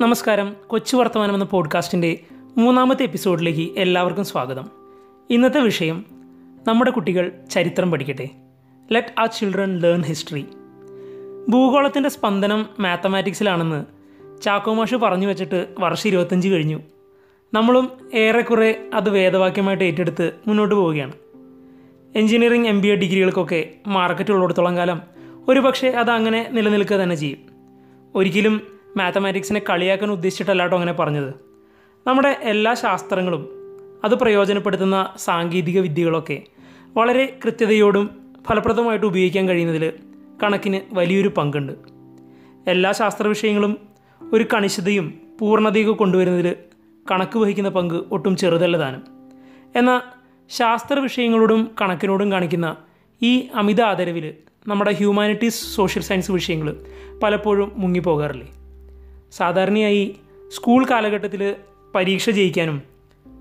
നമസ്കാരം. കൊച്ചു വർത്തമാനം എന്ന പോഡ്കാസ്റ്റിന്റെ മൂന്നാമത്തെ എപ്പിസോഡിലേക്ക് എല്ലാവർക്കും സ്വാഗതം. ഇന്നത്തെ വിഷയം നമ്മുടെ കുട്ടികൾ ചരിത്രം പഠിക്കട്ടെ. ലെറ്റ് ആ ചിൽഡ്രൻ ലേൺ ഹിസ്റ്ററി ഭൂഗോളത്തിന്റെ സ്പന്ദനം മാത്തമാറ്റിക്സിലാണെന്ന് ചാക്കോമാഷ് പറഞ്ഞു വെച്ചിട്ട് വർഷം ഇരുപത്തഞ്ച് കഴിഞ്ഞു. നമ്മളും ഏറെക്കുറെ അത് വേദവാക്യമായിട്ട് ഏറ്റെടുത്ത് മുന്നോട്ട് പോവുകയാണ്. എഞ്ചിനീയറിംഗ് എം ബി എ ഡിഗ്രികൾക്കൊക്കെ മാർക്കറ്റ് ഉള്ളിടത്തോളം കാലം ഒരുപക്ഷെ അത് അങ്ങനെ നിലനിൽക്കുക തന്നെ ചെയ്യും. ഒരിക്കലും മാത്തമാറ്റിക്സിനെ കളിയാക്കാൻ ഉദ്ദേശിച്ചിട്ടല്ലാട്ടോ അങ്ങനെ പറഞ്ഞത്. നമ്മുടെ എല്ലാ ശാസ്ത്രങ്ങളും അത് പ്രയോജനപ്പെടുത്തുന്ന സാങ്കേതിക വിദ്യകളൊക്കെ വളരെ കൃത്യതയോടും ഫലപ്രദമായിട്ട് ഉപയോഗിക്കാൻ കഴിയുന്നതിൽ കണക്കിന് വലിയൊരു പങ്കുണ്ട്. എല്ലാ ശാസ്ത്ര വിഷയങ്ങളും ഒരു കണിശതയും പൂർണതയൊക്കെ കൊണ്ടുവരുന്നതിൽ കണക്ക് വഹിക്കുന്ന പങ്ക് ഒട്ടും ചെറുതല്ല താനും എന്നാൽ ശാസ്ത്ര വിഷയങ്ങളോടും കണക്കിനോടും കാണിക്കുന്ന ഈ അമിത ആദരവിൽ നമ്മുടെ ഹ്യൂമാനിറ്റീസ് സോഷ്യൽ സയൻസ് വിഷയങ്ങൾ പലപ്പോഴും മുങ്ങിപ്പോകാറില്ലേ? സാധാരണയായി സ്കൂൾ കാലഘട്ടത്തിൽ പരീക്ഷ ജയിക്കാനും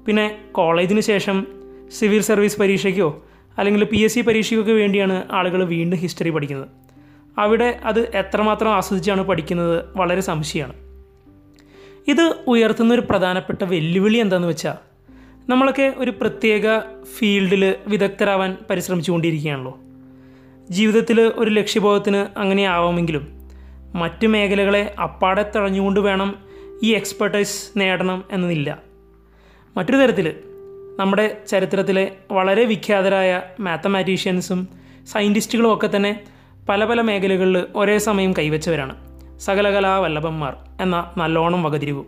പിന്നെ കോളേജിന് ശേഷം സിവിൽ സർവീസ് പരീക്ഷയ്ക്കോ അല്ലെങ്കിൽ പി എസ് സി പരീക്ഷയ്ക്കൊക്കെ വേണ്ടിയാണ് ആളുകൾ വീണ്ടും ഹിസ്റ്ററി പഠിക്കുന്നത്. അവിടെ അത് എത്രമാത്രം ആസ്വദിച്ചാണ് പഠിക്കുന്നത് വളരെ സംശയമാണ്. ഇത് ഉയർത്തുന്ന ഒരു പ്രധാനപ്പെട്ട വെല്ലുവിളി എന്താണെന്ന് വെച്ചാൽ നമ്മളൊക്കെ ഒരു പ്രത്യേക ഫീൽഡിൽ വിദഗ്ധരാവാൻ പരിശ്രമിച്ചുകൊണ്ടിരിക്കുകയാണല്ലോ. ജീവിതത്തിൽ ഒരു ലക്ഷ്യബോധത്തിന് അങ്ങനെ ആവാമെങ്കിലും മറ്റ് മേഖലകളെ അപ്പാടെ തഴഞ്ഞുകൊണ്ട് വേണം ഈ എക്സ്പെർട്ടൈസ് നേടണം എന്നതില്ല. മറ്റൊരു തരത്തിൽ നമ്മുടെ ചരിത്രത്തിലെ വളരെ വിഖ്യാതരായ മാത്തമാറ്റീഷ്യൻസും സയന്റിസ്റ്റുകളും ഒക്കെ തന്നെ പല പല മേഖലകളിൽ ഒരേ സമയം കൈവച്ചവരാണ്. സകലകലാ വല്ലഭന്മാർ എന്ന നല്ലോണം വകതിരിവും.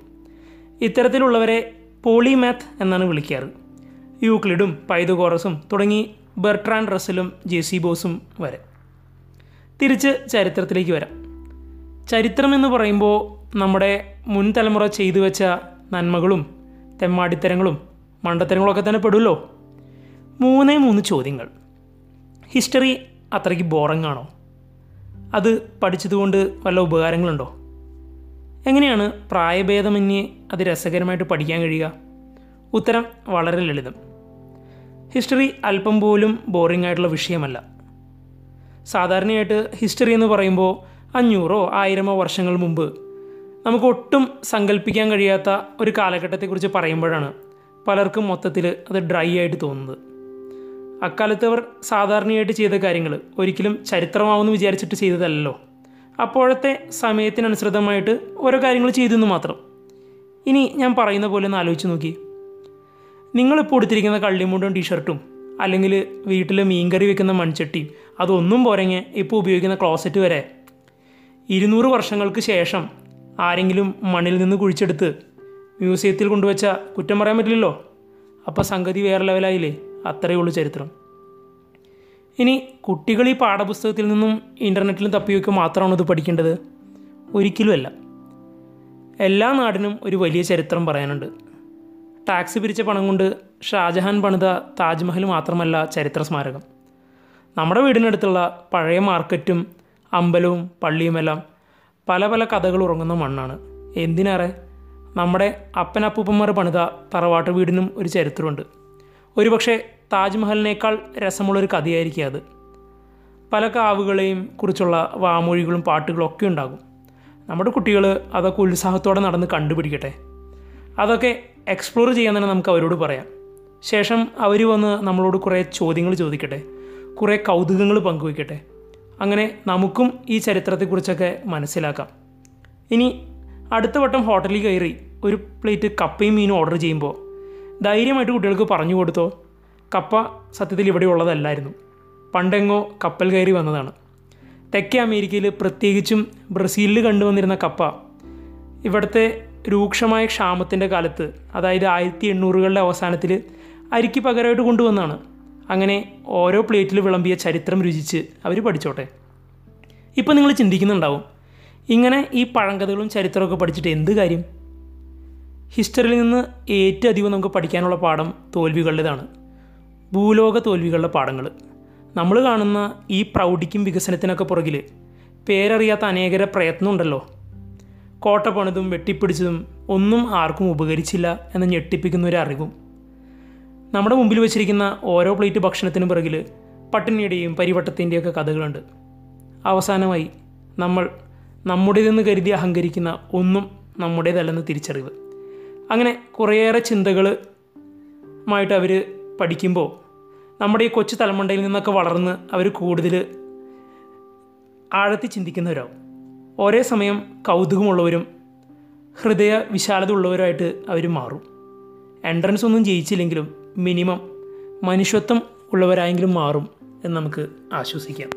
ഇത്തരത്തിലുള്ളവരെ പോളിമാത്ത് എന്നാണ് വിളിക്കാറ്. യൂക്ലിഡും പൈതഗോറസും തുടങ്ങി ബെർട്രാൻ റസലും ജെ സി ബോസും വരെ. തിരിച്ച് ചരിത്രത്തിലേക്ക് വരാം. ചരിത്രം എന്ന് പറയുമ്പോൾ നമ്മുടെ മുൻ തലമുറ ചെയ്തു വെച്ച നന്മകളും തെമ്മാടിത്തരങ്ങളും മണ്ടത്തരങ്ങളൊക്കെ തന്നെ പെടുമല്ലോ? മൂന്നേ മൂന്ന് ചോദ്യങ്ങൾ. ഹിസ്റ്ററി അത്രയ്ക്ക് ബോറിംഗ് ആണോ? അത് പഠിച്ചതുകൊണ്ട് വല്ല ഉപകാരങ്ങളുണ്ടോ? എങ്ങനെയാണ് പ്രായഭേദമന്യേ അത് രസകരമായിട്ട് പഠിക്കാൻ കഴിയുക? ഉത്തരം വളരെ ലളിതം. ഹിസ്റ്ററി അല്പം പോലും ബോറിംഗ് ആയിട്ടുള്ള വിഷയമല്ല. സാധാരണയായിട്ട് ഹിസ്റ്ററി എന്ന് പറയുമ്പോൾ അഞ്ഞൂറോ ആയിരമോ വർഷങ്ങൾ മുമ്പ്. നമുക്ക് ഒട്ടും സങ്കല്പിക്കാൻ കഴിയാത്ത ഒരു കാലഘട്ടത്തെക്കുറിച്ച് പറയുമ്പോഴാണ് പലർക്കും മൊത്തത്തിൽ അത് ഡ്രൈ ആയിട്ട് തോന്നുന്നത്. അക്കാലത്ത് അവർ സാധാരണയായിട്ട് ചെയ്ത കാര്യങ്ങൾ ഒരിക്കലും ചരിത്രമാവുമെന്ന് വിചാരിച്ചിട്ട് ചെയ്തതല്ലോ അപ്പോഴത്തെ സമയത്തിനനുസൃതമായിട്ട് ഓരോ കാര്യങ്ങൾ ചെയ്തെന്ന് മാത്രം. ഇനി ഞാൻ പറയുന്ന പോലെ ഒന്ന് ആലോചിച്ച് നോക്കി. നിങ്ങളിപ്പോൾ ഉടുത്തിരിക്കുന്ന കള്ളിമുണ്ടും ടീഷർട്ടും അല്ലെങ്കിൽ വീട്ടിൽ മീൻകറി വെക്കുന്ന മൺചട്ടിയും അതൊന്നും പോരെങ്കിൽ ഇപ്പോൾ ഉപയോഗിക്കുന്ന ക്ലോസറ്റ് വരെ ഇരുന്നൂറ് വർഷങ്ങൾക്ക് ശേഷം ആരെങ്കിലും മണ്ണിൽ നിന്ന് കുഴിച്ചെടുത്ത് മ്യൂസിയത്തിൽ കൊണ്ടുവച്ച കുറ്റം പറയാൻ പറ്റില്ലല്ലോ. അപ്പോൾ സംഗതി വേറെ ലെവലായില്ലേ? അത്രയേ ഉള്ളൂ ചരിത്രം. ഇനി കുട്ടികൾ ഈ പാഠപുസ്തകത്തിൽ നിന്നും ഇന്റർനെറ്റിലും തപ്പിയൊക്കെ മാത്രമാണോ ഇത് പഠിക്കേണ്ടത്? ഒരിക്കലുമല്ല എല്ലാ നാടിനും ഒരു വലിയ ചരിത്രം പറയാനുണ്ട്. ടാക്സ് പിരിച്ച പണം കൊണ്ട് ഷാജഹാൻ പണിത താജ്മഹൽ മാത്രമല്ല ചരിത്ര സ്മാരകം. നമ്മുടെ വീടിനടുത്തുള്ള പഴയ മാർക്കറ്റും അമ്പലവും പള്ളിയുമെല്ലാം പല പല കഥകൾ ഉറങ്ങുന്ന മണ്ണാണ്. എന്തിനേറെ? നമ്മുടെ അപ്പനപ്പൂപ്പന്മാർ പണിത തറവാട്ട് വീടിനും ഒരു ചരിത്രമുണ്ട്. ഒരുപക്ഷെ താജ്മഹലിനേക്കാൾ രസമുള്ളൊരു കഥയായിരിക്കും അത്. പല കാവുകളെയും കുറിച്ചുള്ള വാമൊഴികളും പാട്ടുകളും ഒക്കെ ഉണ്ടാകും. നമ്മുടെ കുട്ടികൾ അതൊക്കെ ഉത്സാഹത്തോടെ നടന്ന് കണ്ടുപിടിക്കട്ടെ. അതൊക്കെ എക്സ്പ്ലോർ ചെയ്യാൻ തന്നെ നമുക്ക് അവരോട് പറയാം. ശേഷം അവർ വന്ന് നമ്മളോട് കുറേ ചോദ്യങ്ങൾ ചോദിക്കട്ടെ. കുറേ കൗതുകങ്ങൾ പങ്കുവയ്ക്കട്ടെ. അങ്ങനെ നമുക്കും ഈ ചരിത്രത്തെക്കുറിച്ചൊക്കെ മനസ്സിലാക്കാം. ഇനി അടുത്ത വട്ടം ഹോട്ടലിൽ കയറി ഒരു പ്ലേറ്റ് കപ്പയും മീനും ഓർഡർ ചെയ്യുമ്പോൾ ധൈര്യമായിട്ട് കുട്ടികൾക്ക് പറഞ്ഞു കൊടുത്തോ കപ്പ സത്യത്തിൽ ഇവിടെ ഉള്ളതല്ലായിരുന്നു. പണ്ടെങ്ങോ കപ്പൽ കയറി വന്നതാണ്. തെക്കേ അമേരിക്കയിൽ പ്രത്യേകിച്ചും ബ്രസീലിൽ കണ്ടുവന്നിരുന്ന കപ്പ ഇവിടുത്തെ രൂക്ഷമായ ക്ഷാമത്തിന്റെ കാലത്ത് അതായത് ആയിരത്തി എണ്ണൂറുകളുടെ അവസാനത്തിൽ അരിക്ക് പകരമായിട്ട് കൊണ്ടുവന്നാണ് അങ്ങനെ ഓരോ പ്ലേറ്റിൽ വിളമ്പിയ ചരിത്രം രുചിച്ച് അവർ പഠിച്ചോട്ടെ. ഇപ്പം നിങ്ങൾ ചിന്തിക്കുന്നുണ്ടാവും ഇങ്ങനെ ഈ പഴങ്കഥകളും ചരിത്രമൊക്കെ പഠിച്ചിട്ട് എന്ത് കാര്യം? ഹിസ്റ്ററിയിൽ നിന്ന് ഏറ്റവും അധികം നമുക്ക് പഠിക്കാനുള്ള പാഠം തോൽവികളുടേതാണ്. ഭൂലോക തോൽവികളുടെ പാഠങ്ങൾ. നമ്മൾ കാണുന്ന ഈ പ്രൗഢിക്കും വികസനത്തിനൊക്കെ പുറകിൽ പേരറിയാത്ത അനേകര പ്രയത്നമുണ്ടല്ലോ. കോട്ട പണിതും വെട്ടിപ്പിടിച്ചതും ഒന്നും ആർക്കും ഉപകരിച്ചില്ല എന്ന് ഞെട്ടിപ്പിക്കുന്ന ഒരു അറിവും നമ്മുടെ മുമ്പിൽ വെച്ചിരിക്കുന്ന ഓരോ പ്ലേറ്റ് ഭക്ഷണത്തിന് പിറകിൽ പട്ടിണിയുടെയും പരിവട്ടത്തിന്റെയൊക്കെ കഥകളുണ്ട്. അവസാനമായി നമ്മൾ നമ്മുടേതെന്ന് കരുതി അഹങ്കരിക്കുന്ന ഒന്നും നമ്മുടേതല്ലെന്ന് തിരിച്ചറിവ്. അങ്ങനെ കുറേയേറെ ചിന്തകളുമായിട്ട് അവർ പഠിക്കുമ്പോൾ നമ്മുടെ ഈ കൊച്ചു തലമുണ്ടയിൽ നിന്നൊക്കെ വളർന്ന് അവർ കൂടുതൽ ആഴത്തിൽ ചിന്തിക്കുന്നവരാവും. ഒരേ സമയം കൗതുകമുള്ളവരും ഹൃദയ വിശാലത ഉള്ളവരുമായിട്ട് അവർ മാറും. എൻട്രൻസ് ഒന്നും ജയിച്ചില്ലെങ്കിലും മിനിമം മനുഷ്യത്വം ഉള്ളവരായെങ്കിലും മാറും എന്ന് നമുക്ക് ആശ്വസിക്കാം.